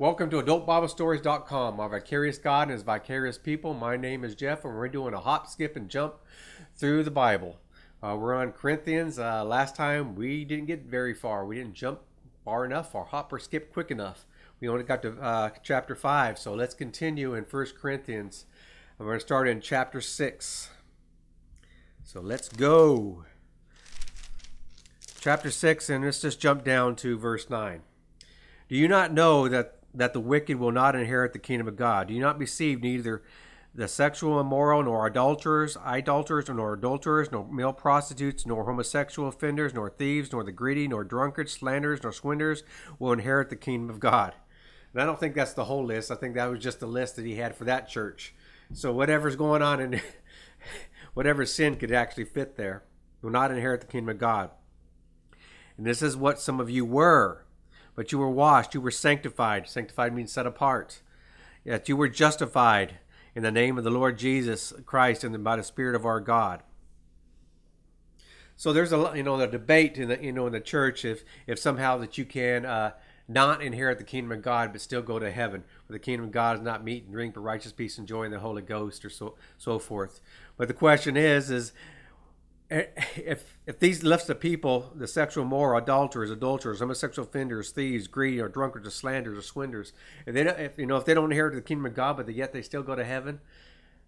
Welcome to AdultBibleStories.com, our vicarious God and His vicarious people. My name is Jeff, and we're doing a hop, skip, and jump through the Bible. Uh, we're on Corinthians. Uh, last time we didn't get very far. We didn't jump far enough or hop or skip quick enough. We only got to uh, chapter 5. So let's continue in 1 Corinthians. We're going to start in chapter 6. So let's go. Chapter 6, and let's just jump down to verse 9. Do you not know that, that the wicked will not inherit the kingdom of God? Do you not perceive neither the sexual immoral, nor adulterers, idolaters, nor adulterers, nor male prostitutes, nor homosexual offenders, nor thieves, nor the greedy, nor drunkards, slanderers, nor swindlers will inherit the kingdom of God. And I don't think that's the whole list. I think that was just the list that he had for that church. So whatever's going on in whatever sin could actually fit there will not inherit the kingdom of God. And this is what some of you were. But you were washed, you were sanctified. Sanctified means set apart. Yet you were justified in the name of the Lord Jesus Christ and by the Spirit of our God. So there's a you know the debate in the you know in the church if if somehow that you can uh, not inherit the kingdom of God but still go to heaven. For the kingdom of God is not meat and drink, but righteous peace and joy in the Holy Ghost, or so so forth. But the question is is if if these lists of people, the sexual moral, adulterers, adulterers, homosexual offenders, thieves, greedy, or drunkards, or slanderers, or swindlers, if they don't, if you know if they don't inherit the kingdom of God, but yet they still go to heaven,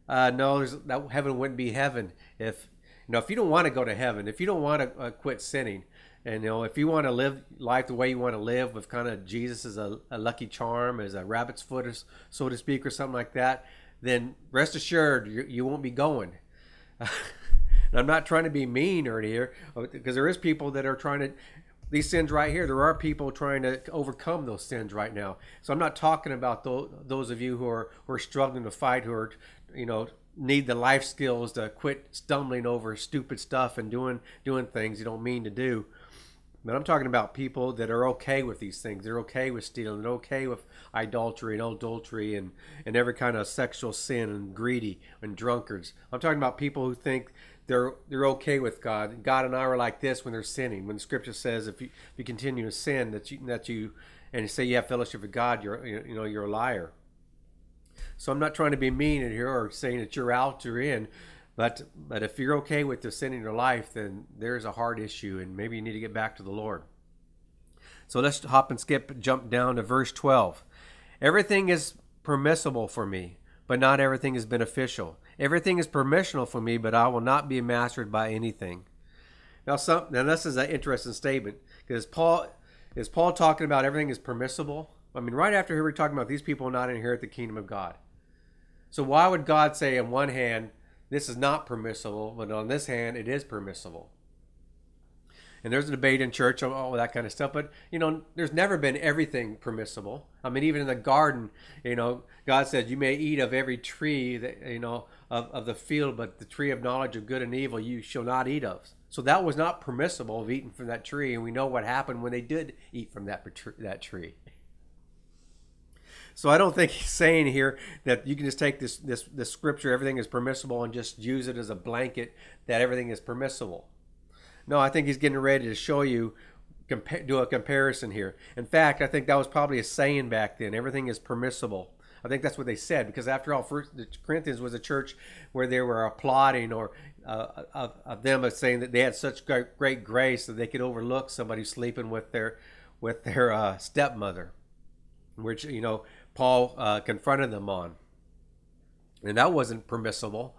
uh, no, that heaven wouldn't be heaven if you know if you don't want to go to heaven, if you don't want to uh, quit sinning, and you know if you want to live life the way you want to live with kind of Jesus as a, a lucky charm, as a rabbit's foot, so to speak, or something like that, then rest assured you, you won't be going. And I'm not trying to be mean or here, uh, because there is people that are trying to these sins right here. There are people trying to overcome those sins right now. So I'm not talking about those, those of you who are who are struggling to fight, who are you know need the life skills to quit stumbling over stupid stuff and doing doing things you don't mean to do. But I'm talking about people that are okay with these things. They're okay with stealing. They're okay with idolatry and adultery and, and every kind of sexual sin and greedy and drunkards. I'm talking about people who think they're they're okay with God. God and I are like this when they're sinning. When the Scripture says if you if you continue to sin that you that you and you say you have fellowship with God, you're you know you're a liar. So I'm not trying to be mean in here or saying that you're out or in, but but if you're okay with the sin in your life, then there's a hard issue, and maybe you need to get back to the Lord. So let's hop and skip, jump down to verse 12. Everything is permissible for me, but not everything is beneficial. Everything is permissional for me, but I will not be mastered by anything. Now, some now this is an interesting statement because Paul is Paul talking about everything is permissible. I mean, right after here we're talking about these people not inherit the kingdom of God. So why would God say, on one hand, this is not permissible, but on this hand, it is permissible? And there's a debate in church on all that kind of stuff. But you know, there's never been everything permissible. I mean, even in the garden, you know, God said you may eat of every tree that you know of, of the field, but the tree of knowledge of good and evil you shall not eat of. So that was not permissible of eating from that tree, and we know what happened when they did eat from that that tree. So I don't think he's saying here that you can just take this this this scripture, everything is permissible, and just use it as a blanket that everything is permissible. No, I think he's getting ready to show you, compa- do a comparison here. In fact, I think that was probably a saying back then. Everything is permissible. I think that's what they said because after all, first the Corinthians was a church where they were applauding or uh, of, of them saying that they had such great, great grace that they could overlook somebody sleeping with their with their uh, stepmother, which you know Paul uh, confronted them on, and that wasn't permissible.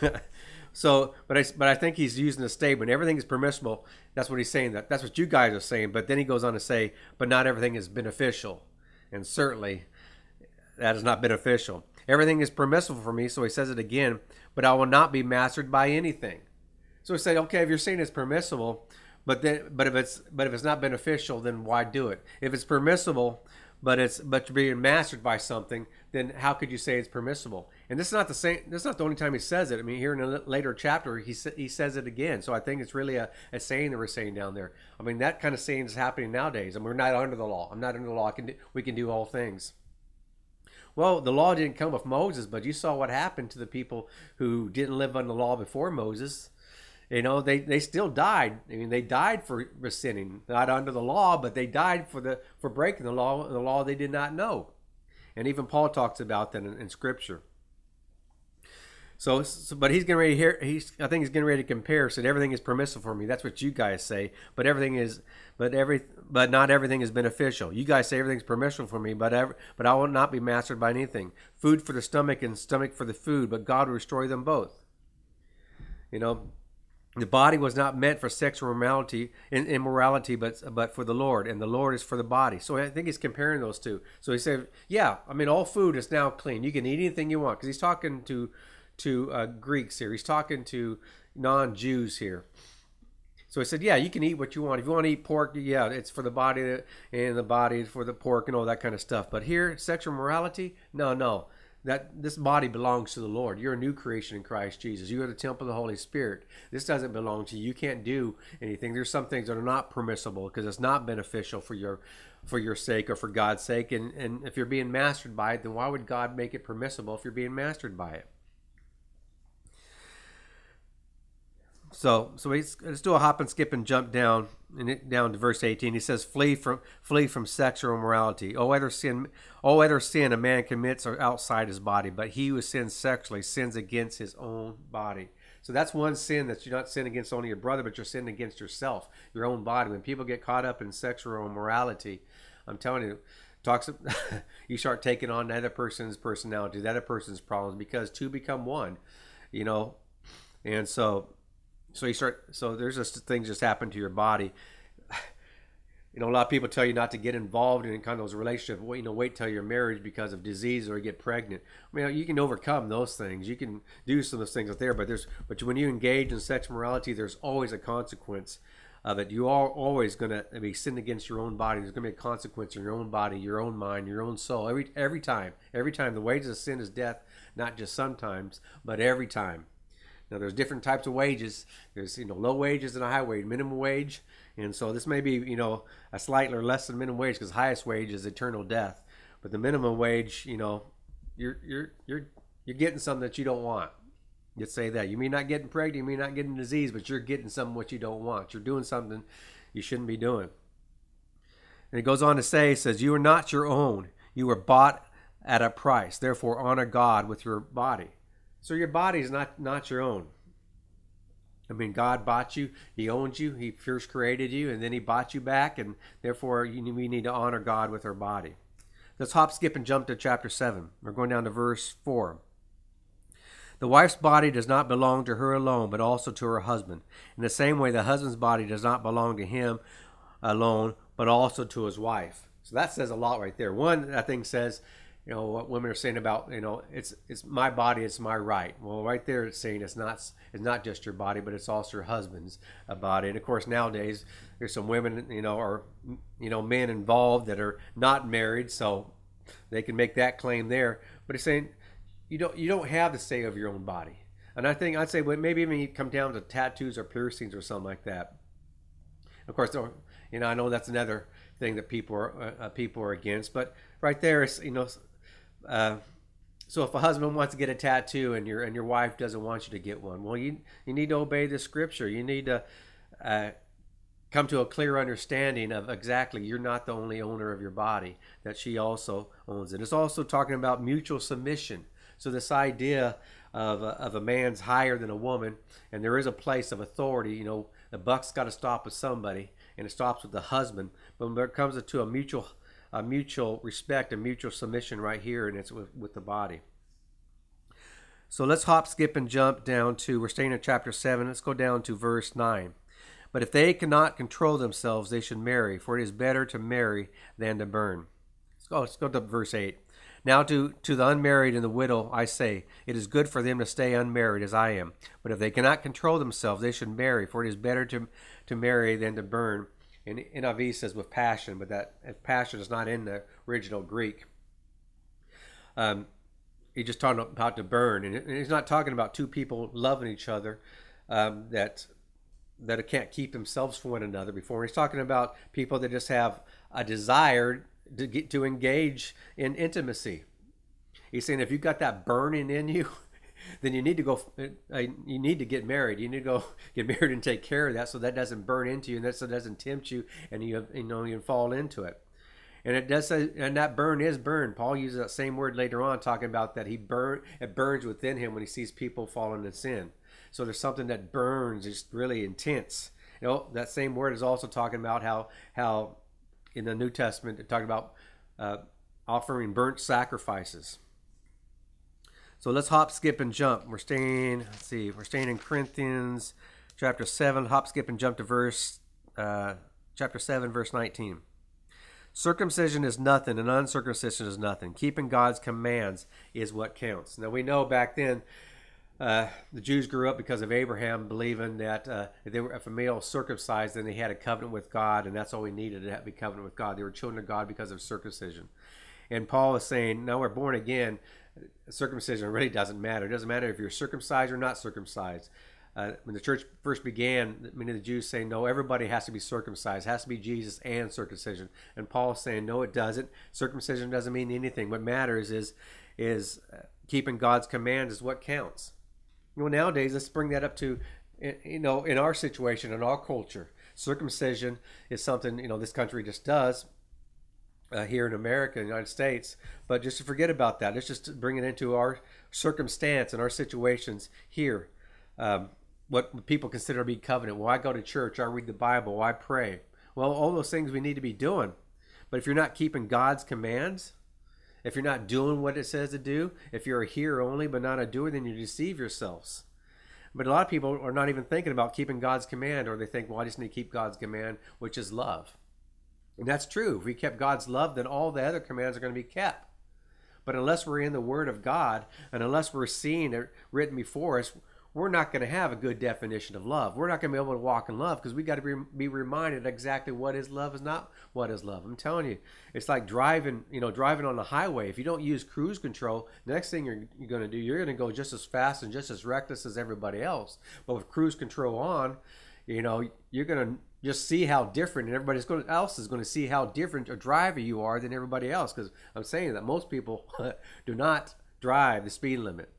So, but I, but I think he's using a statement. Everything is permissible. That's what he's saying. That that's what you guys are saying. But then he goes on to say, but not everything is beneficial, and certainly that is not beneficial. Everything is permissible for me. So he says it again. But I will not be mastered by anything. So he said, okay, if you're saying it's permissible, but then, but if it's but if it's not beneficial, then why do it? If it's permissible, but it's but you're being mastered by something, then how could you say it's permissible? And this is not the same. This is not the only time he says it. I mean, here in a later chapter, he he says it again. So I think it's really a, a saying that we're saying down there. I mean, that kind of saying is happening nowadays. I and mean, we're not under the law. I'm not under the law. Can do, we can do all things. Well, the law didn't come with Moses, but you saw what happened to the people who didn't live under the law before Moses. you know, they, they still died. I mean, they died for sinning, not under the law, but they died for the for breaking the law, the law they did not know. And even Paul talks about that in, in Scripture. So, so, but he's getting ready hear. He's, I think he's getting ready to compare. Said everything is permissible for me. That's what you guys say. But everything is, but every, but not everything is beneficial. You guys say everything's permissible for me, but every, but I will not be mastered by anything. Food for the stomach and stomach for the food, but God will destroy them both. You know, the body was not meant for sexual immorality, immorality, but but for the Lord, and the Lord is for the body. So I think he's comparing those two. So he said, "Yeah, I mean, all food is now clean. You can eat anything you want." Because he's talking to to uh, Greeks here. He's talking to non-Jews here. So he said, "Yeah, you can eat what you want. If you want to eat pork, yeah, it's for the body, and the body for the pork and all that kind of stuff. But here, sexual morality, no, no. That this body belongs to the Lord. You're a new creation in Christ Jesus. You are the temple of the Holy Spirit. This doesn't belong to you. You can't do anything. There's some things that are not permissible because it's not beneficial for your for your sake or for God's sake. And and if you're being mastered by it, then why would God make it permissible if you're being mastered by it? So so let's, do a hop and skip and jump down and down to verse 18. He says, "Flee from flee from sexual immorality. Oh, other sin, oh, other sin a man commits are outside his body, but he who sins sexually sins against his own body." So that's one sin that you're not sinning against only your brother, but you're sinning against yourself, your own body. When people get caught up in sexual immorality, I'm telling you, talks you start taking on the other person's personality, the other person's problems, because two become one. You know, and so so you start. So there's just things just happen to your body. You know, a lot of people tell you not to get involved in kind of those relationships. Wait, you know, wait till you're married because of disease or you get pregnant. I mean, you can overcome those things. You can do some of those things out there, but there's but when you engage in sex morality, there's always a consequence uh, of it. You are always going to be sinning against your own body. There's going to be a consequence in your own body, your own mind, your own soul. Every every time, every time, the wages of sin is death. Not just sometimes, but every time. Now there's different types of wages. There's you know low wages and a high wage, minimum wage, and so this may be you know a slightly less than minimum wage because highest wage is eternal death, but the minimum wage, you know, you're you're you're you're getting something that you don't want. You say that you may not getting pregnant, you may not getting disease, but you're getting something what you don't want. You're doing something you shouldn't be doing. And it goes on to say, says, You are not your own. You were bought at a price. Therefore, honor God with your body. So your body is not not your own. I mean, God bought you. He owns you. He first created you, and then He bought you back, and therefore you, we need to honor God with our body. Let's hop, skip, and jump to chapter seven. We're going down to verse four. The wife's body does not belong to her alone, but also to her husband. In the same way, the husband's body does not belong to him alone, but also to his wife. So that says a lot right there. One, I think, says you know what women are saying about you know it's it's my body it's my right. Well right there it's saying it's not it's not just your body but it's also your husband's uh, body. And of course nowadays there's some women you know or you know men involved that are not married so they can make that claim there. But it's saying you don't you don't have the say of your own body. And i think i'd say well, maybe even come down to tattoos or piercings or something like that of course you know i know that's another thing that people are uh, people are against. But right there is you know uh, so if a husband wants to get a tattoo and your and your wife doesn't want you to get one, well, you you need to obey the scripture. You need to uh, come to a clear understanding of exactly you're not the only owner of your body; that she also owns it. It's also talking about mutual submission. So this idea of a, of a man's higher than a woman, and there is a place of authority. You know, the buck's got to stop with somebody, and it stops with the husband. But when it comes to a mutual a mutual respect and mutual submission right here, and it's with, with the body. So let's hop, skip, and jump down to, we're staying in chapter 7. Let's go down to verse 9. But if they cannot control themselves, they should marry, for it is better to marry than to burn. Let's go, let's go to verse 8. Now to, to the unmarried and the widow I say, it is good for them to stay unmarried as I am. But if they cannot control themselves, they should marry, for it is better to, to marry than to burn. And NIV says with passion, but that passion is not in the original Greek. Um, he's just talking about to burn, and he's not talking about two people loving each other um, that that can't keep themselves from one another. Before he's talking about people that just have a desire to get to engage in intimacy. He's saying if you've got that burning in you, then you need to go. Uh, you need to get married. You need to go get married and take care of that, so that doesn't burn into you, and that so doesn't tempt you, and you you know you fall into it. And it does say, and that burn is burned. Paul uses that same word later on, talking about that he burn it burns within him when he sees people falling in sin. So there's something that burns, is really intense. You know, that same word is also talking about how how in the New Testament it talked about uh, offering burnt sacrifices. So let's hop, skip, and jump. We're staying. Let's see. We're staying in Corinthians chapter seven. Hop, skip, and jump to verse uh, chapter seven, verse nineteen. Circumcision is nothing, and uncircumcision is nothing. Keeping God's commands is what counts. Now we know back then. Uh, the Jews grew up because of Abraham, believing that uh, if they were if a male circumcised, then they had a covenant with God, and that's all we needed to have a covenant with God. They were children of God because of circumcision. And Paul is saying, now we're born again circumcision really doesn't matter. It doesn't matter if you're circumcised or not circumcised. Uh, when the church first began, many of the Jews saying, no, everybody has to be circumcised, it has to be Jesus and circumcision. And Paul saying, no, it doesn't. Circumcision doesn't mean anything. What matters is is uh, keeping God's command is what counts. Well, nowadays, let's bring that up to, you know, in our situation, in our culture. Circumcision is something, you know, this country just does, uh, here in America, in the United States. But just to forget about that, let's just bring it into our circumstance and our situations here. Um, what people consider to be covenant. Well, I go to church, I read the Bible, I pray. Well, all those things we need to be doing. But if you're not keeping God's commands, if you're not doing what it says to do, if you're a hearer only but not a doer, then you deceive yourselves. But a lot of people are not even thinking about keeping God's command, or they think, well, I just need to keep God's command, which is love. And that's true. If we kept God's love, then all the other commands are going to be kept. But unless we're in the Word of God, and unless we're seeing it written before us, we're not going to have a good definition of love. We're not going to be able to walk in love because we got to be, reminded exactly what is love is not what is love. I'm telling you, it's like driving, you know, driving on the highway. If you don't use cruise control, the next thing you're, you're going to do, you're going to go just as fast and just as reckless as everybody else. But with cruise control on, you know, you're going to just see how different, and everybody else is going to see how different a driver you are than everybody else. Because I'm saying that most people do not drive the speed limit,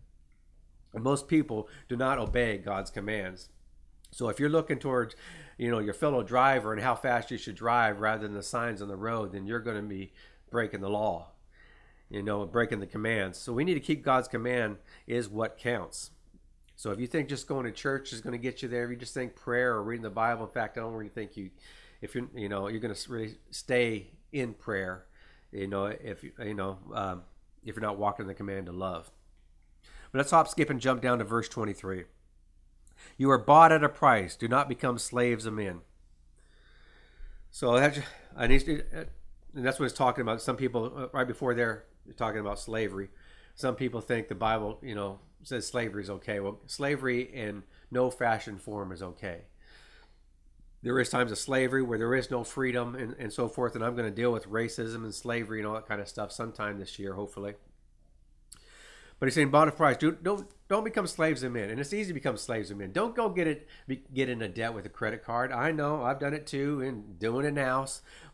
and most people do not obey God's commands. So if you're looking towards, you know, your fellow driver and how fast you should drive rather than the signs on the road, then you're going to be breaking the law, you know, breaking the commands. So we need to keep God's command is what counts. So if you think just going to church is going to get you there, if you just think prayer or reading the Bible, in fact, I don't really think you, if you're, you know, you're going to really stay in prayer, you know, if you you know, um, if you're not walking the command to love. But let's hop, skip, and jump down to verse 23. You are bought at a price. Do not become slaves of men. So that's, to, and that's what it's talking about. Some people, uh, right before there, talking about slavery. Some people think the Bible, you know, says slavery is okay. Well, slavery in no fashion form is okay. There is times of slavery where there is no freedom and, and so forth, and I'm going to deal with racism and slavery and all that kind of stuff sometime this year, hopefully. But he's saying, bottom of price, do, don't don't become slaves of men, and it's easy to become slaves of men. Don't go get it get into debt with a credit card. I know I've done it too, and doing it now,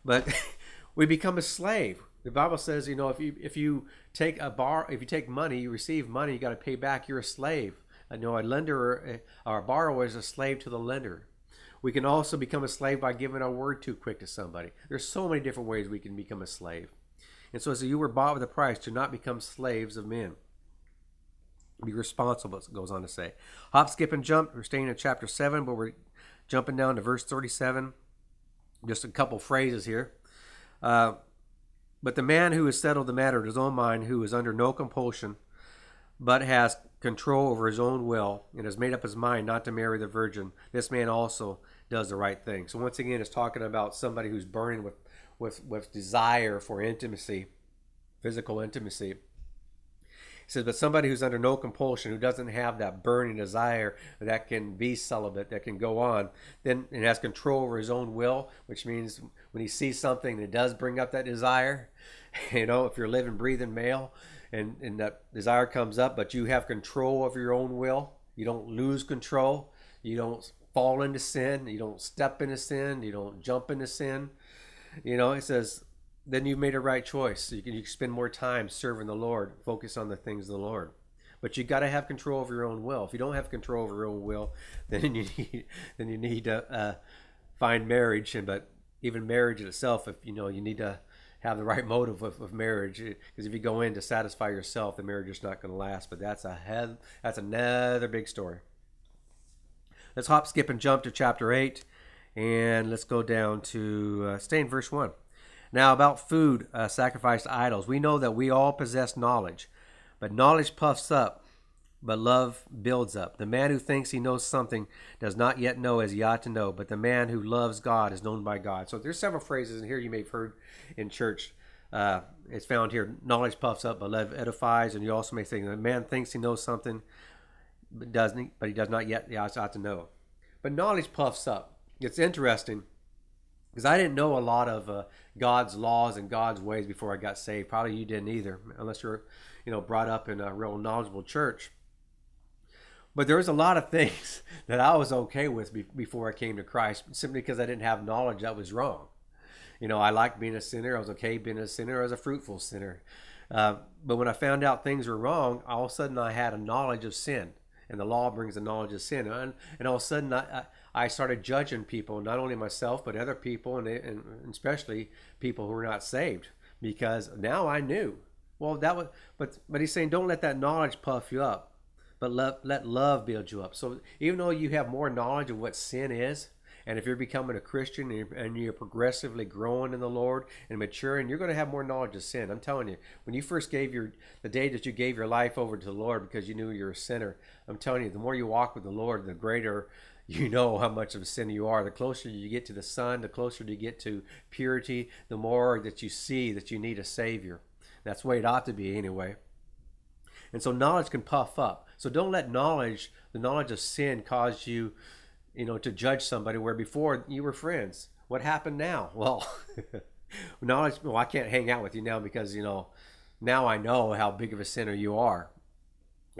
but we become a slave. The Bible says, you know, if you if you take a bar, if you take money, you receive money, you got to pay back. You're a slave. I know a lender or a borrower is a slave to the lender. We can also become a slave by giving our word too quick to somebody. There's so many different ways we can become a slave. And so, as you were bought with a price, do not become slaves of men. Be responsible, it goes on to say. Hop, skip, and jump. We're staying in chapter 7, but we're jumping down to verse 37. Just a couple phrases here. Uh, but the man who has settled the matter in his own mind, who is under no compulsion, but has control over his own will, and has made up his mind not to marry the virgin, this man also does the right thing. So once again, it's talking about somebody who's burning with, with, with desire for intimacy, physical intimacy says, but somebody who's under no compulsion, who doesn't have that burning desire that can be celibate, that can go on, then and has control over his own will, which means when he sees something that does bring up that desire, you know, if you're living, breathing male, and, and that desire comes up, but you have control of your own will, you don't lose control, you don't fall into sin, you don't step into sin, you don't jump into sin. You know, it says then you've made a right choice. You can, you can spend more time serving the Lord, focus on the things of the Lord. But you got to have control over your own will. If you don't have control over your own will, then you need then you need to uh, find marriage. And but even marriage itself, if you know, you need to have the right motive of, of marriage. Because if you go in to satisfy yourself, the marriage is not going to last. But that's a head, that's another big story. Let's hop, skip, and jump to chapter eight, and let's go down to uh, stay in verse one. Now about food uh, sacrificed to idols, we know that we all possess knowledge, but knowledge puffs up, but love builds up. The man who thinks he knows something does not yet know as he ought to know, but the man who loves God is known by God. So there's several phrases in here you may have heard in church. Uh, it's found here: knowledge puffs up, but love edifies. And you also may think the man thinks he knows something, but doesn't, but he does not yet he ought to know. But knowledge puffs up. It's interesting because I didn't know a lot of uh, God's laws and God's ways before I got saved. Probably you didn't either, unless you're, you know, brought up in a real knowledgeable church. But there was a lot of things that I was okay with be- before I came to Christ, simply because I didn't have knowledge that was wrong. You know, I liked being a sinner. I was okay being a sinner. I was a fruitful sinner. Uh, but when I found out things were wrong, all of a sudden I had a knowledge of sin, and the law brings a knowledge of sin. And, and all of a sudden I, I started judging people, not only myself but other people, and, and especially people who were not saved, because now I knew. Well, that was, but but he's saying don't let that knowledge puff you up, but let let love build you up. So even though you have more knowledge of what sin is, and if you're becoming a Christian and you're, and you're, progressively growing in the Lord and maturing, you're going to have more knowledge of sin. I'm telling you, when you first gave your, the day that you gave your life over to the Lord because you knew you're a sinner, I'm telling you, the more you walk with the Lord, the greater you know how much of a sinner you are. The closer you get to the sun, the closer you get to purity, the more that you see that you need a Savior. That's the way it ought to be, anyway. And so knowledge can puff up. So don't let knowledge, the knowledge of sin, cause you, you know, to judge somebody where before you were friends. What happened now? Well, knowledge. Well, I can't hang out with you now because you know, now I know how big of a sinner you are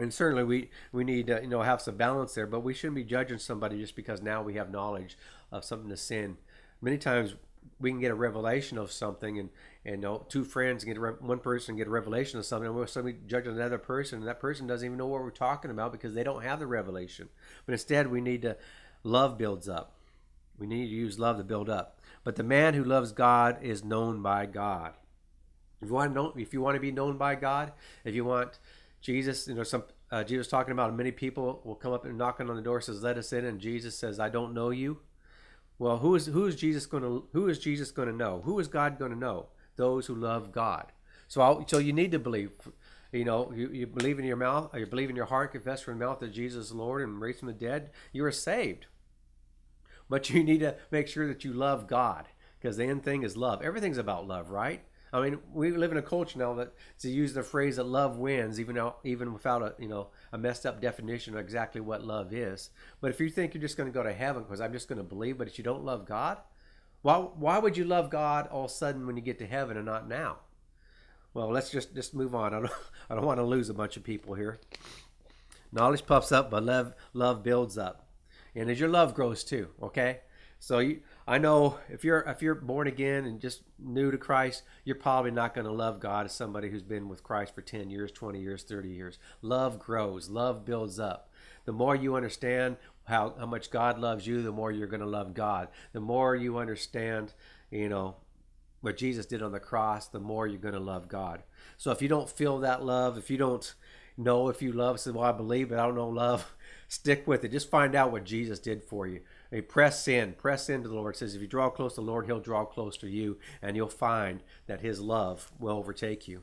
and certainly we we need to you know have some balance there but we shouldn't be judging somebody just because now we have knowledge of something to sin. Many times we can get a revelation of something and and two friends get a, one person get a revelation of something and we're suddenly judging another person and that person doesn't even know what we're talking about because they don't have the revelation. But instead we need to love builds up. We need to use love to build up. But the man who loves god is known by god. If you want to know if you want to be known by god if you want Jesus, you know, some uh, Jesus talking about many people will come up and knocking on the door, says, "Let us in," and Jesus says, "I don't know you." Well, who is who is Jesus going to who is Jesus going to know? Who is God going to know? Those who love God. So, I'll, so you need to believe. You know, you, you believe in your mouth, you believe in your heart, confess from your mouth that Jesus is Lord, and raise from the dead. You are saved. But you need to make sure that you love God, because the end thing is love. Everything's about love, right? I mean, we live in a culture now that to use the phrase that love wins, even though, even without a you know a messed up definition of exactly what love is. But if you think you're just going to go to heaven because I'm just going to believe, but if you don't love God, why why would you love God all of a sudden when you get to heaven and not now? Well, let's just just move on. I don't I don't want to lose a bunch of people here. Knowledge puffs up, but love love builds up, and as your love grows too. Okay, so you I know if you're if you're born again and just new to Christ, you're probably not going to love God as somebody who's been with Christ for 10 years, 20 years, 30 years. Love grows, love builds up. The more you understand how, how much God loves you, the more you're going to love God. The more you understand, you know, what Jesus did on the cross, the more you're going to love God. So if you don't feel that love, if you don't know if you love, say, well, I believe, but I don't know love, stick with it. Just find out what Jesus did for you. Hey, press in, press into the Lord. It says if you draw close to the Lord, He'll draw close to you, and you'll find that His love will overtake you.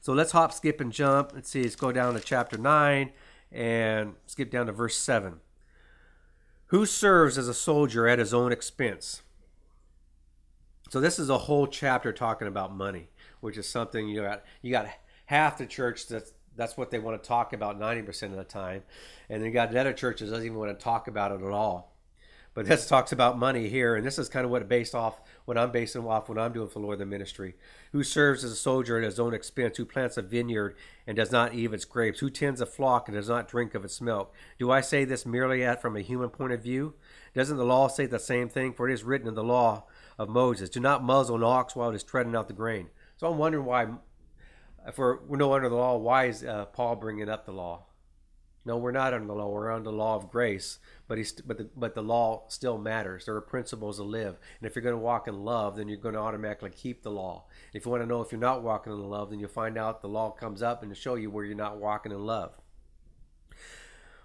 So let's hop, skip, and jump. Let's see, let's go down to chapter 9 and skip down to verse 7. Who serves as a soldier at his own expense? So this is a whole chapter talking about money, which is something you got you got half the church that's that's what they want to talk about 90% of the time. And then you got other churches doesn't even want to talk about it at all. But this talks about money here, and this is kind of what based off what I'm basing off what I'm doing for the Lord the ministry. Who serves as a soldier at his own expense, who plants a vineyard and does not eat its grapes, who tends a flock and does not drink of its milk. Do I say this merely at from a human point of view? Doesn't the law say the same thing? For it is written in the law of Moses, Do not muzzle an ox while it is treading out the grain. So I'm wondering why we're, we're no under the law, why is uh, Paul bringing up the law? No, we're not under the law. We're under the law of grace. But he's, but the, but the law still matters. There are principles to live. And if you're going to walk in love, then you're going to automatically keep the law. If you want to know if you're not walking in love, then you'll find out the law comes up and to show you where you're not walking in love.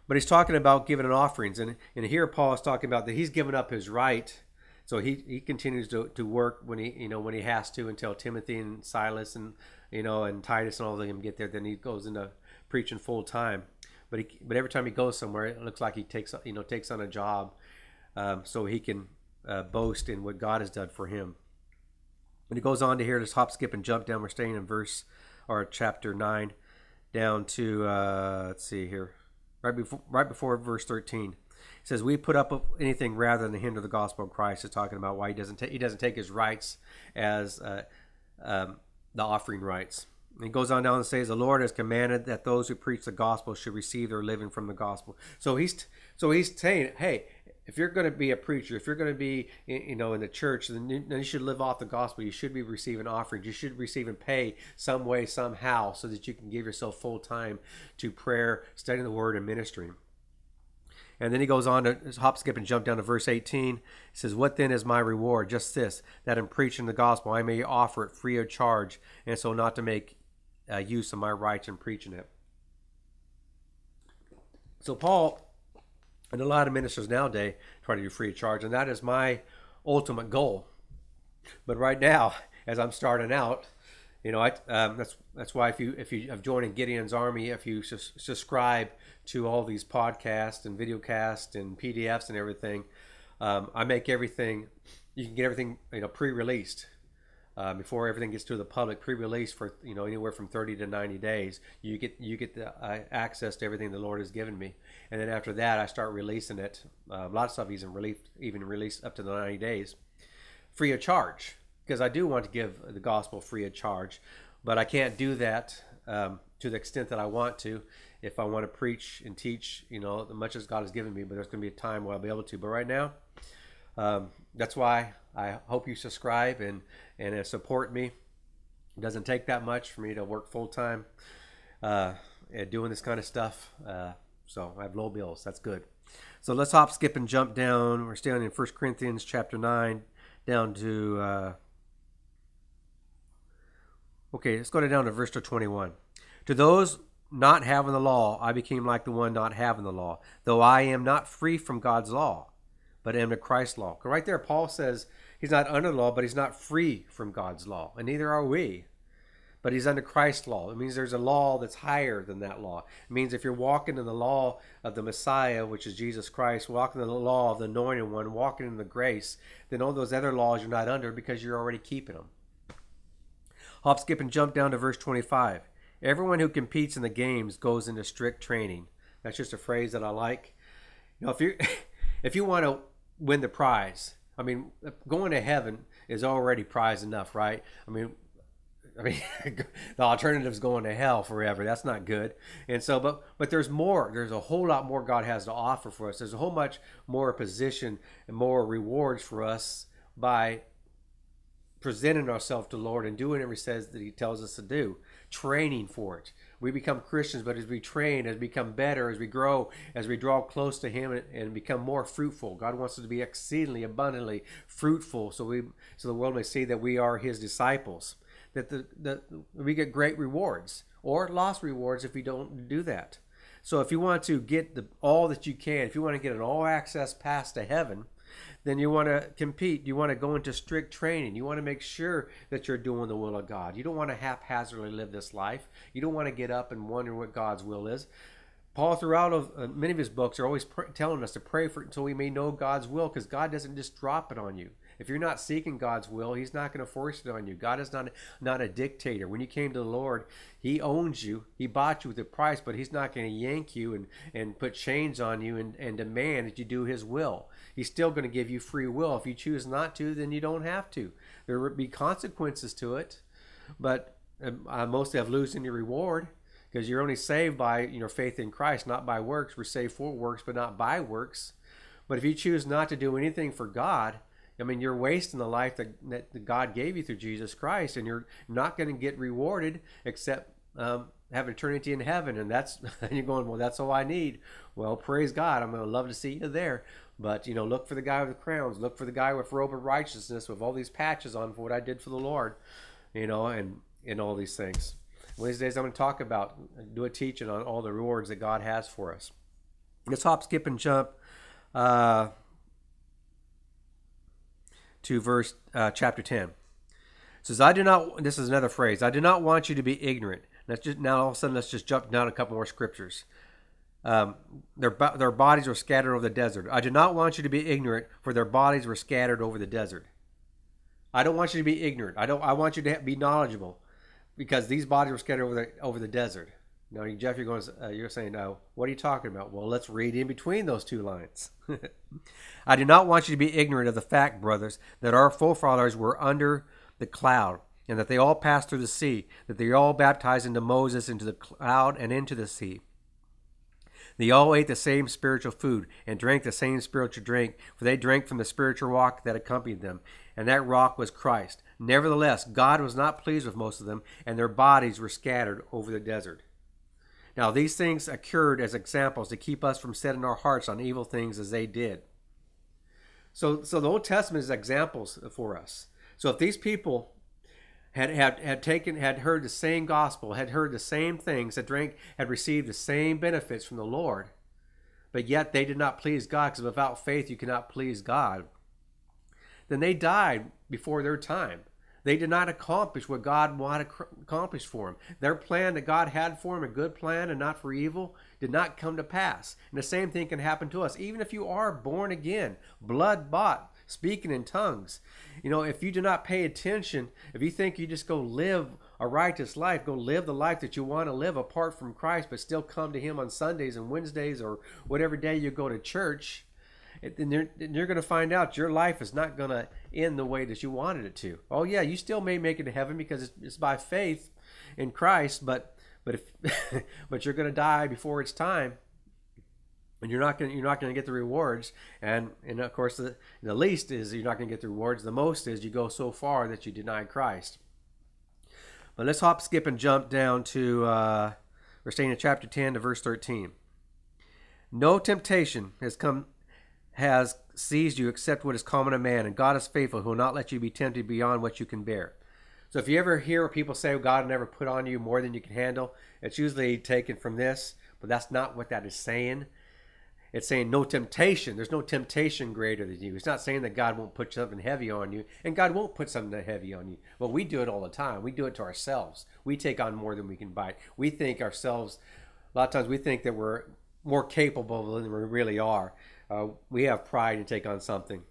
But he's talking about giving an offerings, and and here Paul is talking about that he's given up his right. So he, he continues to, to work when he you know when he has to until Timothy and Silas and you know and Titus and all of them get there. Then he goes into preaching full time but he, but every time he goes somewhere, it looks like he takes you know takes on a job, um, so he can uh, boast in what God has done for him. And he goes on to here, just hop, skip, and jump down. We're staying in verse or chapter nine, down to uh, let's see here, right before right before verse thirteen. He says, "We put up anything rather than hinder the gospel of Christ." Is talking about why he doesn't take he doesn't take his rights as uh, um, the offering rights. And he goes on down and says, "The Lord has commanded that those who preach the gospel should receive their living from the gospel." So he's so he's saying, "Hey, if you're going to be a preacher, if you're going to be, you know, in the church, then you should live off the gospel. You should be receiving offerings. You should receive and pay some way, somehow, so that you can give yourself full time to prayer, studying the Word, and ministering." And then he goes on to hop, skip, and jump down to verse 18. He says, What then is my reward? Just this, that in preaching the gospel I may offer it free of charge, and so not to make uh, use of my rights in preaching it. So Paul and a lot of ministers nowadays try to do free of charge, and that is my ultimate goal. But right now, as I'm starting out, you know, I, um, that's that's why if you if you have joined Gideon's army, if you su- subscribe to all these podcasts and videocasts and PDFs and everything, um, I make everything. You can get everything you know pre-released. Uh, before everything gets to the public pre-release for you know anywhere from 30 to 90 days you get you get the uh, access to everything the lord has given me. And then after that i start releasing it. Uh, a lot of stuff even released even released up to the 90 days free of charge because i do want to give the gospel free of charge but i can't do that um, to the extent that i want to if i want to preach and teach you know as much as god has given me but there's going to be a time where i'll be able to but right now um, that's why I hope you subscribe and and uh, support me. It doesn't take that much for me to work full time uh, doing this kind of stuff. Uh, so I have low bills. That's good. So let's hop, skip, and jump down. We're staying in 1 Corinthians chapter 9 down to. Uh, okay, let's go down to verse 21. To those not having the law, I became like the one not having the law, though I am not free from God's law, but am to Christ's law. Right there, Paul says He's not under the law, but he's not free from God's law, and neither are we. But he's under Christ's law. It means there's a law that's higher than that law. It means if you're walking in the law of the Messiah, which is Jesus Christ, walking in the law of the anointed one, walking in the grace, then all those other laws you're not under because you're already keeping them. Hop, skip, and jump down to verse 25. Everyone who competes in the games goes into strict training. That's just a phrase that I like. You know, if you if you want to win the prize, I mean, going to heaven is already prize enough, right? I mean, I mean, the alternative is going to hell forever. That's not good. And so, but but there's more. There's a whole lot more God has to offer for us. There's a whole much more position and more rewards for us by presenting ourselves to Lord and doing He says that He tells us to do. Training for it we become Christians, but as we train, as we become better, as we grow, as we draw close to Him and, and become more fruitful, God wants us to be exceedingly abundantly fruitful, so we so the world may see that we are His disciples. That the that we get great rewards or lost rewards if we don't do that. So if you want to get the all that you can, if you want to get an all access pass to heaven, then you want to compete. You want to go into strict training. You want to make sure that you're doing the will of God. You don't want to haphazardly live this life. You don't want to get up and wonder what God's will is. Paul, throughout of uh, many of his books, are always pr- telling us to pray for it until we may know God's will, because God doesn't just drop it on you. If you're not seeking God's will, He's not going to force it on you. God is not not a dictator. When you came to the Lord, He owns you. He bought you with a price, but He's not going to yank you and, and put chains on you and, and demand that you do His will. He's still going to give you free will. If you choose not to, then you don't have to. There will be consequences to it, but uh, mostly of losing your reward because you're only saved by you know faith in Christ, not by works. We're saved for works, but not by works. But if you choose not to do anything for God, I mean, you're wasting the life that, that God gave you through Jesus Christ, and you're not going to get rewarded except um, have eternity in heaven. And that's and you're going, well, that's all I need. Well, praise God. I'm going to love to see you there. But you know, look for the guy with the crowns. Look for the guy with robe of righteousness with all these patches on for what I did for the Lord. You know, and and all these things. Wednesdays, I'm going to talk about, do a teaching on all the rewards that God has for us. Let's hop, skip, and jump uh, to verse uh, chapter 10. It says, I do not, this is another phrase, I do not want you to be ignorant. Let's just, now all of a sudden, let's just jump down a couple more scriptures. Um, their, their bodies were scattered over the desert. I do not want you to be ignorant, for their bodies were scattered over the desert. I don't want you to be ignorant. I don't. I want you to be knowledgeable, because these bodies were scattered over the over the desert. Now, Jeff, you're going. Uh, you're saying, "No, what are you talking about?" Well, let's read in between those two lines. I do not want you to be ignorant of the fact, brothers, that our forefathers were under the cloud, and that they all passed through the sea, that they all baptized into Moses into the cloud and into the sea they all ate the same spiritual food and drank the same spiritual drink, for they drank from the spiritual rock that accompanied them, and that rock was Christ. Nevertheless, God was not pleased with most of them, and their bodies were scattered over the desert. Now, these things occurred as examples to keep us from setting our hearts on evil things as they did. So, so the Old Testament is examples for us. So, if these people had, had, had taken had heard the same gospel, had heard the same things, had drank, had received the same benefits from the Lord, but yet they did not please God, because without faith you cannot please God. Then they died before their time. They did not accomplish what God wanted to accomplish for them. Their plan that God had for them, a good plan and not for evil, did not come to pass. And the same thing can happen to us. Even if you are born again, blood bought, speaking in tongues. You know, if you do not pay attention, if you think you just go live a righteous life, go live the life that you want to live apart from Christ, but still come to Him on Sundays and Wednesdays or whatever day you go to church, then you're, you're going to find out your life is not going to end the way that you wanted it to. Oh yeah, you still may make it to heaven because it's, it's by faith in Christ, but but if but you're going to die before it's time and you're not going you're not going to get the rewards. And and of course the, the least is you're not going to get the rewards. The most is you go so far that you deny christ. But let's hop skip and jump down to uh, we're staying in chapter 10 to verse 13 no temptation has come has seized you except what is common to man and god is faithful who will not let you be tempted beyond what you can bear. So if you ever hear people say god never put on you more than you can handle it's usually taken from this but that's not what that is saying it's saying no temptation. There's no temptation greater than you. It's not saying that God won't put something heavy on you, and God won't put something heavy on you. Well, we do it all the time. We do it to ourselves. We take on more than we can bite. We think ourselves, a lot of times we think that we're more capable than we really are. Uh, we have pride to take on something.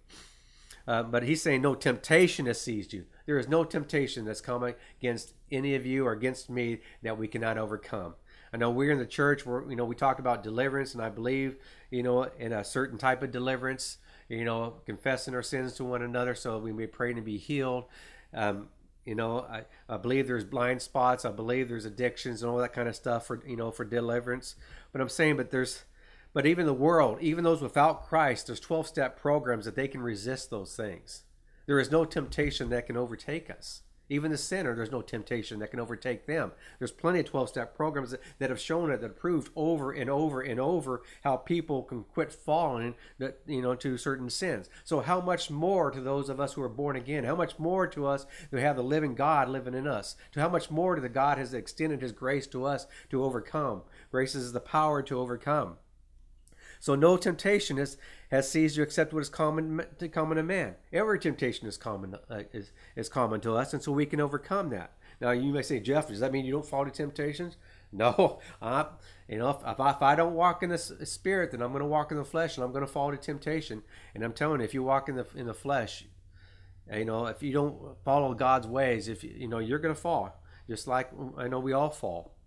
Uh, but he's saying no temptation has seized you. There is no temptation that's coming against any of you or against me that we cannot overcome. I know we're in the church where you know we talk about deliverance, and I believe you know in a certain type of deliverance, you know, confessing our sins to one another, so we may pray to be healed. Um, you know, I, I believe there's blind spots. I believe there's addictions and all that kind of stuff for you know for deliverance. But I'm saying, but there's, but even the world, even those without Christ, there's 12 step programs that they can resist those things. There is no temptation that can overtake us. Even the sinner, there's no temptation that can overtake them. There's plenty of 12 step programs that, that have shown it, that proved over and over and over how people can quit falling that, you know, to certain sins. So, how much more to those of us who are born again? How much more to us who have the living God living in us? To how much more to the God has extended his grace to us to overcome? Grace is the power to overcome. So no temptation is, has seized you except what is common to common to man. Every temptation is common uh, is, is common to us, and so we can overcome that. Now you may say, Jeff, does that mean you don't fall to temptations? No, I, you know, if, I, if I don't walk in the spirit, then I'm going to walk in the flesh, and I'm going to fall to temptation. And I'm telling you, if you walk in the in the flesh, you know, if you don't follow God's ways, if you know, you're going to fall. Just like I know we all fall,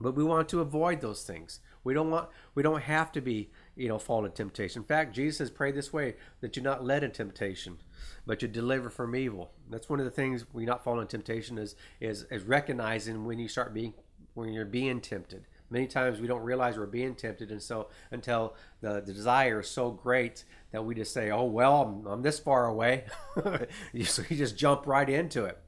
but we want to avoid those things. We don't want we don't have to be, you know, fall into temptation. In fact, Jesus has prayed this way that you're not led in temptation, but you deliver from evil. That's one of the things we not fall into temptation is is is recognizing when you start being when you're being tempted. Many times we don't realize we're being tempted, and so until the, the desire is so great that we just say, "Oh well, I'm, I'm this far away," so you just jump right into it.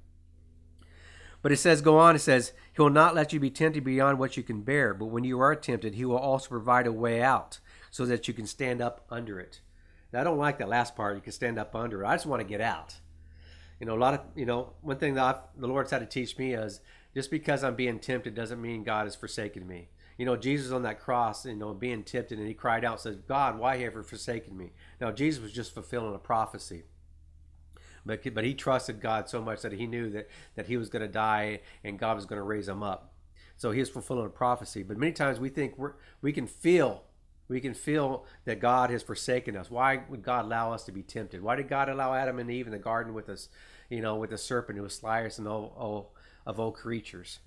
But it says, go on, it says, He will not let you be tempted beyond what you can bear, but when you are tempted, He will also provide a way out so that you can stand up under it. Now, I don't like that last part, you can stand up under it. I just want to get out. You know, a lot of, you know, one thing that I've, the Lord's had to teach me is just because I'm being tempted doesn't mean God has forsaken me. You know, Jesus on that cross, you know, being tempted, and he cried out, says, God, why have you forsaken me? Now, Jesus was just fulfilling a prophecy. But, but he trusted God so much that he knew that, that he was going to die and God was going to raise him up. So he was fulfilling a prophecy. But many times we think we're, we can feel we can feel that God has forsaken us. Why would God allow us to be tempted? Why did God allow Adam and Eve in the garden with us, you know, with the serpent who was slyest and all, all of all creatures?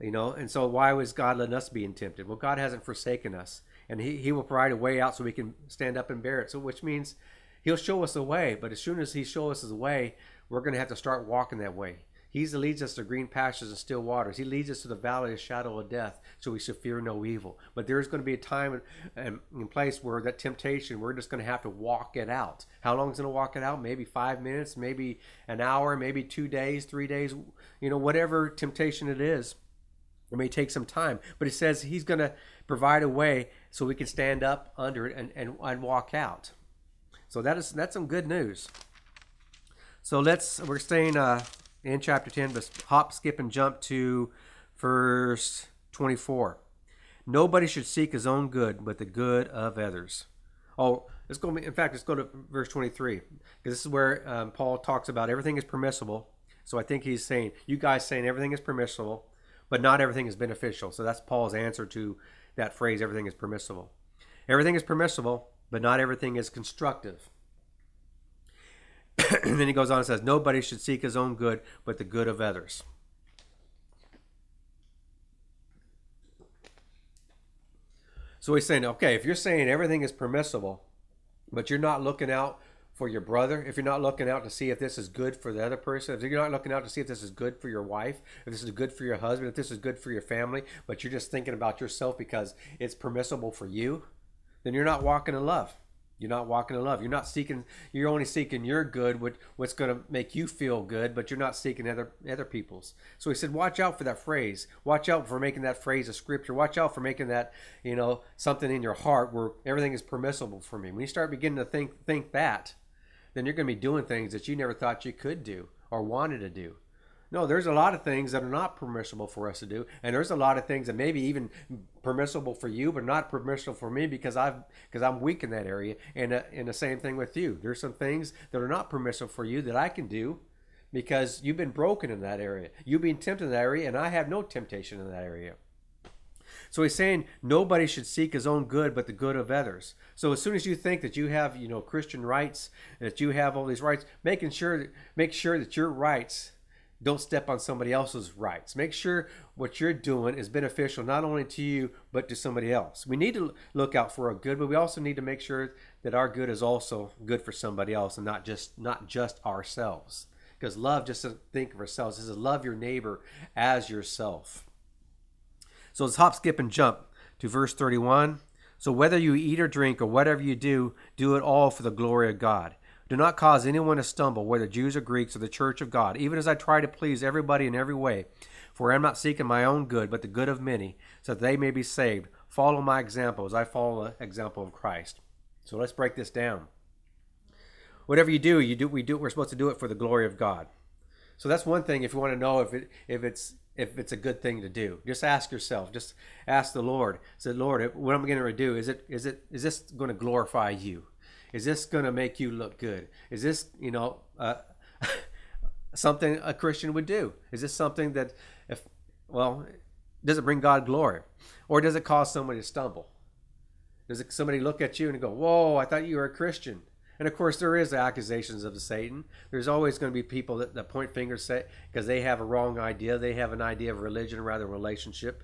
You know, and so why was God letting us be tempted? Well, God hasn't forsaken us, and He, he will provide a way out so we can stand up and bear it. So, which means He'll show us the way, but as soon as He shows us the way, we're going to have to start walking that way. He leads us to green pastures and still waters. He leads us to the valley of shadow of death, so we should fear no evil. But there's going to be a time and, and place where that temptation, we're just going to have to walk it out. How long is going to walk it out? Maybe five minutes, maybe an hour, maybe two days, three days, you know, whatever temptation it is. It may take some time, but he says he's going to provide a way so we can stand up under it and, and, and walk out. So that is that's some good news. So let's we're staying uh, in chapter ten, but hop, skip, and jump to verse twenty-four. Nobody should seek his own good, but the good of others. Oh, let's go. In fact, let's go to verse twenty-three because this is where um, Paul talks about everything is permissible. So I think he's saying you guys saying everything is permissible, but not everything is beneficial. So that's Paul's answer to that phrase: everything is permissible. Everything is permissible, but not everything is constructive. and then he goes on and says, Nobody should seek his own good, but the good of others. So he's saying, okay, if you're saying everything is permissible, but you're not looking out for your brother, if you're not looking out to see if this is good for the other person, if you're not looking out to see if this is good for your wife, if this is good for your husband, if this is good for your family, but you're just thinking about yourself because it's permissible for you, then you're not walking in love. You're not walking in love. You're not seeking. You're only seeking your good, what, what's going to make you feel good, but you're not seeking other other people's. So he said, watch out for that phrase. Watch out for making that phrase a scripture. Watch out for making that you know something in your heart where everything is permissible for me. When you start beginning to think think that, then you're going to be doing things that you never thought you could do or wanted to do. No, there's a lot of things that are not permissible for us to do, and there's a lot of things that maybe even permissible for you, but not permissible for me because I've because I'm weak in that area. And uh, and the same thing with you. There's some things that are not permissible for you that I can do because you've been broken in that area. You've been tempted in that area, and I have no temptation in that area. So he's saying nobody should seek his own good but the good of others. So as soon as you think that you have, you know, Christian rights, that you have all these rights, making sure make sure that your rights don't step on somebody else's rights. Make sure what you're doing is beneficial not only to you but to somebody else. We need to look out for our good, but we also need to make sure that our good is also good for somebody else and not just not just ourselves. Because love just doesn't think of ourselves. It says love your neighbor as yourself. So let's hop, skip, and jump to verse 31. So whether you eat or drink or whatever you do, do it all for the glory of God. Do not cause anyone to stumble, whether Jews or Greeks or the church of God, even as I try to please everybody in every way. For I am not seeking my own good, but the good of many, so that they may be saved. Follow my example as I follow the example of Christ. So let's break this down. Whatever you do, you do we do we're supposed to do it for the glory of God. So that's one thing if you want to know if it if it's if it's a good thing to do. Just ask yourself. Just ask the Lord. Say, Lord, what am I going to do? Is it is it is this going to glorify you? Is this going to make you look good? Is this, you know, uh, something a Christian would do? Is this something that, if, well, does it bring God glory? Or does it cause somebody to stumble? Does it, somebody look at you and go, whoa, I thought you were a Christian? And of course, there is the accusations of Satan. There's always going to be people that, that point fingers say because they have a wrong idea. They have an idea of religion rather than relationship.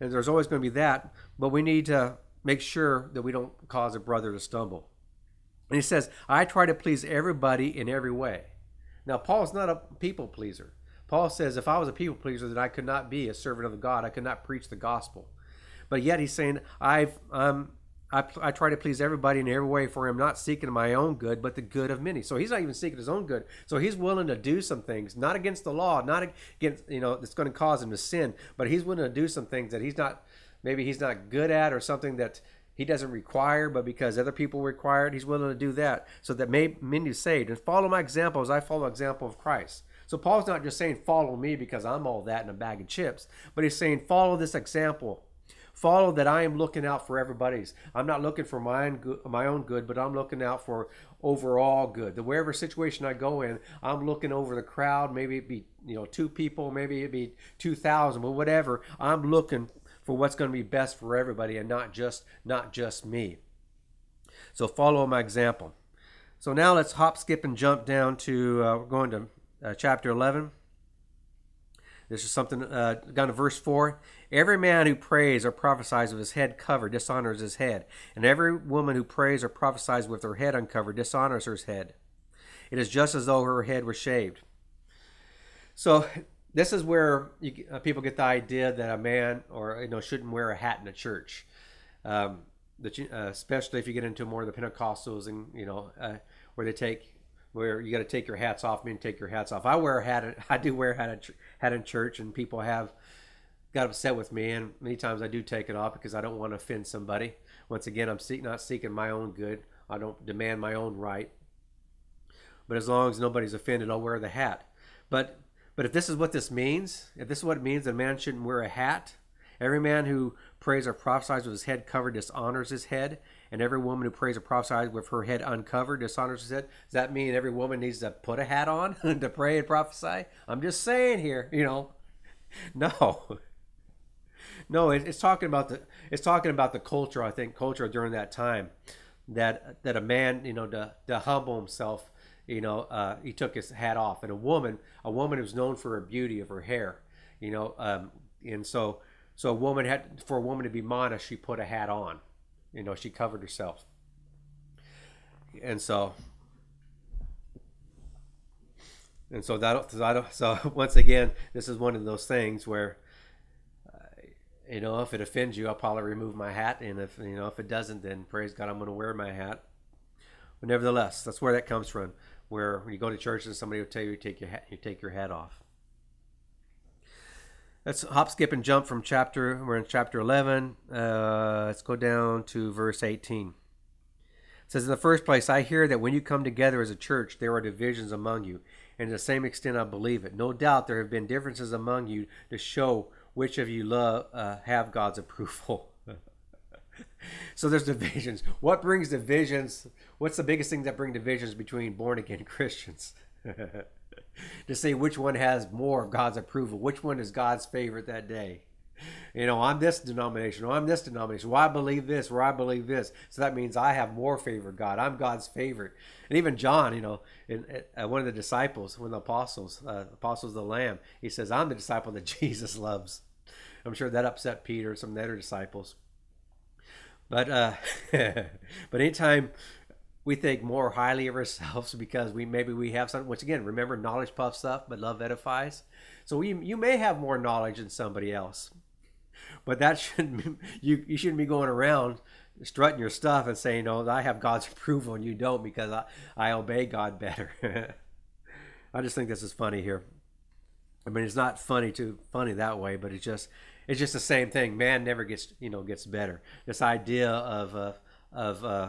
And there's always going to be that. But we need to make sure that we don't cause a brother to stumble. And he says, I try to please everybody in every way. Now, Paul's not a people pleaser. Paul says, if I was a people pleaser, then I could not be a servant of God. I could not preach the gospel. but yet he's saying, I've, um, I, I try to please everybody in every way, for I'm not seeking my own good, but the good of many. So he's not even seeking his own good. So he's willing to do some things, not against the law, not against, you know, that's going to cause him to sin, but he's willing to do some things that he's not, maybe he's not good at or something that he doesn't require, but because other people require it, he's willing to do that so that may, many saved. And follow my example as I follow the example of Christ. So Paul's not just saying follow me because I'm all that in a bag of chips, but he's saying follow this example follow that I am looking out for everybody's. I'm not looking for my own good, my own good, but I'm looking out for overall good. The wherever situation I go in, I'm looking over the crowd. Maybe it be you know two people, maybe it be two thousand, but whatever. I'm looking for what's going to be best for everybody, and not just not just me. So follow my example. So now let's hop, skip, and jump down to uh, we're going to uh, chapter 11. This is something uh, down to verse 4. Every man who prays or prophesies with his head covered dishonors his head, and every woman who prays or prophesies with her head uncovered dishonors her head. It is just as though her head were shaved. So this is where you, uh, people get the idea that a man or you know shouldn't wear a hat in a church. Um, that you, uh, especially if you get into more of the Pentecostals and you know uh, where they take where you got to take your hats off. Me and take your hats off. I wear a hat. I do wear a hat, hat in church, and people have got upset with me, and many times I do take it off because I don't want to offend somebody. Once again, I'm seek, not seeking my own good. I don't demand my own right. But as long as nobody's offended, I'll wear the hat. But but if this is what this means, if this is what it means, a man shouldn't wear a hat. Every man who prays or prophesies with his head covered dishonors his head, and every woman who prays or prophesies with her head uncovered dishonors his head. Does that mean every woman needs to put a hat on to pray and prophesy? I'm just saying here, you know. No. No, it's talking about the it's talking about the culture. I think culture during that time that that a man, you know, to, to humble himself, you know, uh, he took his hat off, and a woman, a woman who's known for her beauty of her hair, you know, um, and so so a woman had for a woman to be modest, she put a hat on. You know, she covered herself. And so and so that so once again, this is one of those things where uh, you know, if it offends you, I'll probably remove my hat, and if you know, if it doesn't, then praise God, I'm going to wear my hat. But nevertheless, that's where that comes from. Where you go to church and somebody will tell you, you take your hat, you take your hat off. Let's hop, skip, and jump from chapter. We're in chapter 11. Uh, let's go down to verse 18. It says, In the first place, I hear that when you come together as a church, there are divisions among you. And to the same extent, I believe it. No doubt there have been differences among you to show which of you love uh, have God's approval. so there's divisions. What brings divisions? What's the biggest thing that brings divisions between born again Christians? to say which one has more of God's approval, which one is God's favorite that day. You know, I'm this denomination, or I'm this denomination. Well, I believe this, or I believe this. So that means I have more favor God. I'm God's favorite. And even John, you know, in, uh, one of the disciples, one of the apostles, uh, apostles of the Lamb, he says, I'm the disciple that Jesus loves. I'm sure that upset Peter, some of the other disciples. But uh, but anytime we think more highly of ourselves because we maybe we have something which again remember knowledge puffs up but love edifies. So we, you may have more knowledge than somebody else but that shouldn't you you shouldn't be going around strutting your stuff and saying oh i have god's approval and you don't because i, I obey god better. I just think this is funny here. I mean it's not funny to funny that way but it's just it's just the same thing. Man never gets you know gets better. This idea of uh, of uh,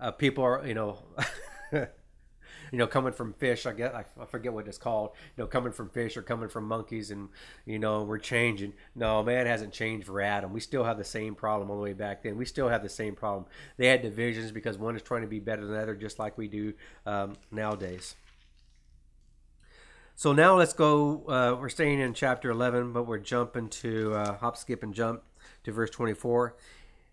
uh, people are you know you know coming from fish i get I, forget what it's called you know coming from fish or coming from monkeys and you know we're changing. No man hasn't changed for adam. We still have the same problem all the way back then. We still have the same problem. They had divisions because one is trying to be better than the other just like we do um, nowadays so now let's go uh, we're staying in chapter 11 but we're jumping to uh, hop skip and jump to verse 24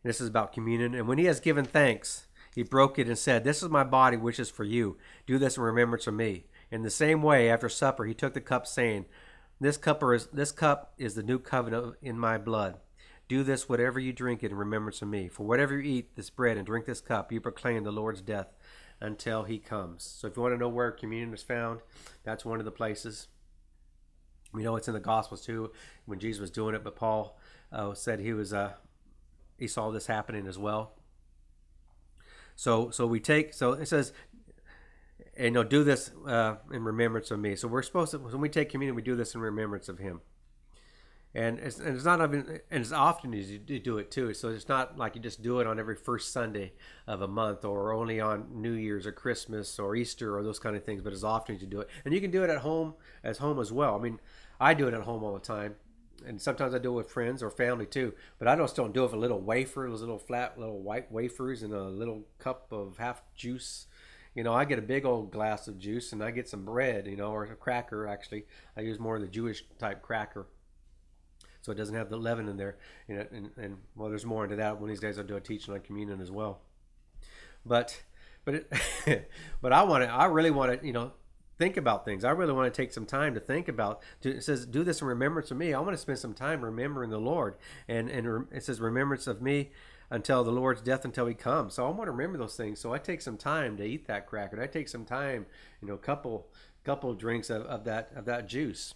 this is about communion and when he has given thanks he broke it and said, This is my body, which is for you. Do this in remembrance of me. In the same way, after supper, he took the cup, saying, This cup is, this cup is the new covenant in my blood. Do this whatever you drink it in remembrance of me. For whatever you eat this bread and drink this cup, you proclaim the Lord's death until he comes. So if you want to know where communion is found, that's one of the places. We know it's in the Gospels too when Jesus was doing it, but Paul uh, said he was uh, he saw this happening as well. So so we take so it says and you know do this uh, in remembrance of me. So we're supposed to when we take communion, we do this in remembrance of him. And it's, and it's not even and as often as you do it too. So it's not like you just do it on every first Sunday of a month or only on New Year's or Christmas or Easter or those kind of things. But as often as you do it, and you can do it at home as home as well. I mean, I do it at home all the time and sometimes I do it with friends or family too. But I just don't do it with a little wafer, those little flat little white wafers, and a little cup of half juice. You know, I get a big old glass of juice, and I get some bread, you know, or a cracker. Actually, I use more of the Jewish type cracker, so it doesn't have the leaven in there. You know, and, and well, there's more into that. One these days, I'll do a teaching on communion as well. But, but it, but I want to. I really want to. You know, think about things. I really want to take some time to think about. To, it says, "Do this in remembrance of me." I want to spend some time remembering the Lord, and and it says, "Remembrance of me." Until the Lord's death, until He comes. So I want to remember those things. So I take some time to eat that cracker. I take some time, you know, a couple couple drinks of, of that of that juice.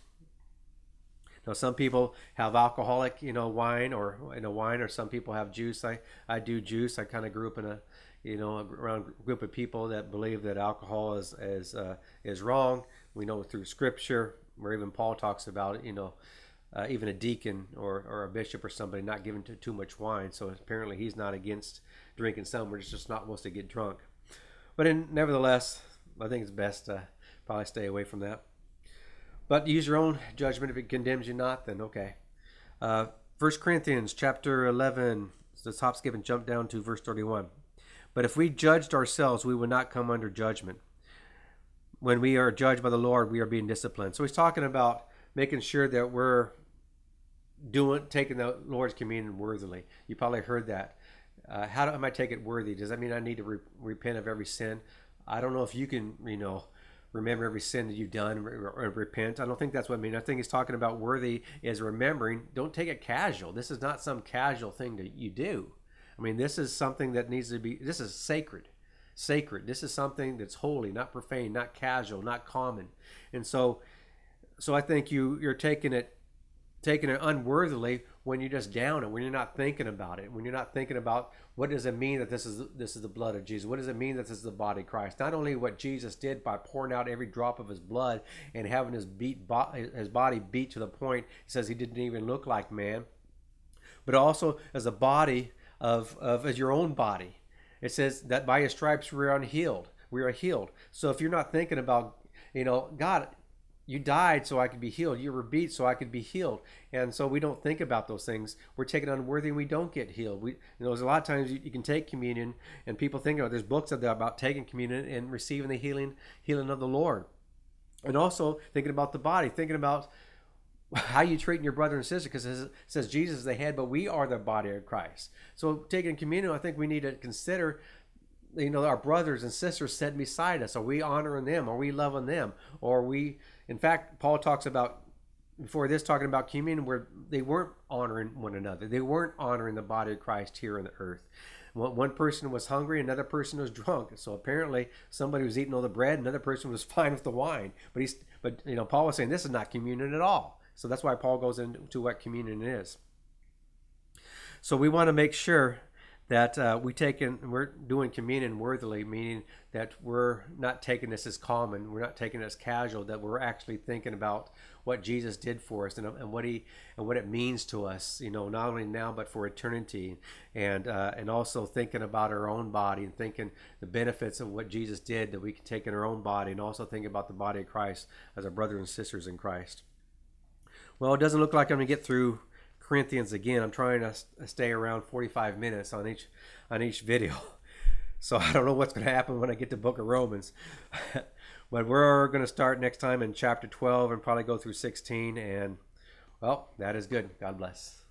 Now, some people have alcoholic, you know, wine or you know wine, or some people have juice. I I do juice. I kind of grew up in a you know, around group of people that believe that alcohol is is uh, is wrong. We know through Scripture, where even Paul talks about it. You know, uh, even a deacon or, or a bishop or somebody not giving too, too much wine. So apparently he's not against drinking some. We're just not supposed to get drunk. But in, nevertheless, I think it's best to probably stay away from that. But use your own judgment. If it condemns you not, then okay. Uh, 1 Corinthians chapter 11, the hop, skip and jump down to verse 31. But if we judged ourselves, we would not come under judgment. When we are judged by the Lord, we are being disciplined. So he's talking about making sure that we're doing taking the Lord's communion worthily. You probably heard that. Uh, how do, am I take it worthy? Does that mean I need to re- repent of every sin? I don't know if you can, you know, remember every sin that you've done or repent. I don't think that's what I mean. I think he's talking about worthy is remembering. Don't take it casual. This is not some casual thing that you do. I mean, this is something that needs to be, this is sacred. Sacred. This is something that's holy, not profane, not casual, not common. And so, so I think you you're taking it, taking it unworthily when you're just down and when you're not thinking about it, when you're not thinking about what does it mean that this is this is the blood of Jesus? What does it mean that this is the body of Christ? Not only what Jesus did by pouring out every drop of His blood and having His beat his body beat to the point he says he didn't even look like man, but also as a body of, of as your own body. It says that by his stripes we are unhealed. We are healed. So if you're not thinking about, you know, God, you died so I could be healed. You were beat so I could be healed. And so we don't think about those things. We're taken unworthy and we don't get healed. We, you know, there's a lot of times you, you can take communion and people think, about, there's books out there about taking communion and receiving the healing, healing of the Lord. And also thinking about the body, thinking about how you treating your brother and sister because it says Jesus is the head, but we are the body of Christ. So taking communion, I think we need to consider, you know, our brothers and sisters sitting beside us. Are we honoring them? Are we loving them? Or we, in fact, Paul talks about before this talking about communion where they weren't honoring one another. They weren't honoring the body of Christ here on the earth. One person was hungry, another person was drunk. So apparently, somebody was eating all the bread, another person was fine with the wine. But he's, but you know, Paul was saying this is not communion at all. So that's why Paul goes into what communion is. So we want to make sure that uh, we take in, we're doing communion worthily, meaning that we're not taking this as common, we're not taking it as casual, that we're actually thinking about what Jesus did for us and, and what he and what it means to us, you know, not only now but for eternity, and uh, and also thinking about our own body and thinking the benefits of what Jesus did that we can take in our own body, and also thinking about the body of Christ as our brothers and sisters in Christ. Well, it doesn't look like I'm going to get through Corinthians again. I'm trying to uh, stay around 45 minutes on each on each video. So I don't know what's going to happen when I get to Book of Romans. but we're going to start next time in chapter 12 and probably go through 16 and well, that is good. God bless.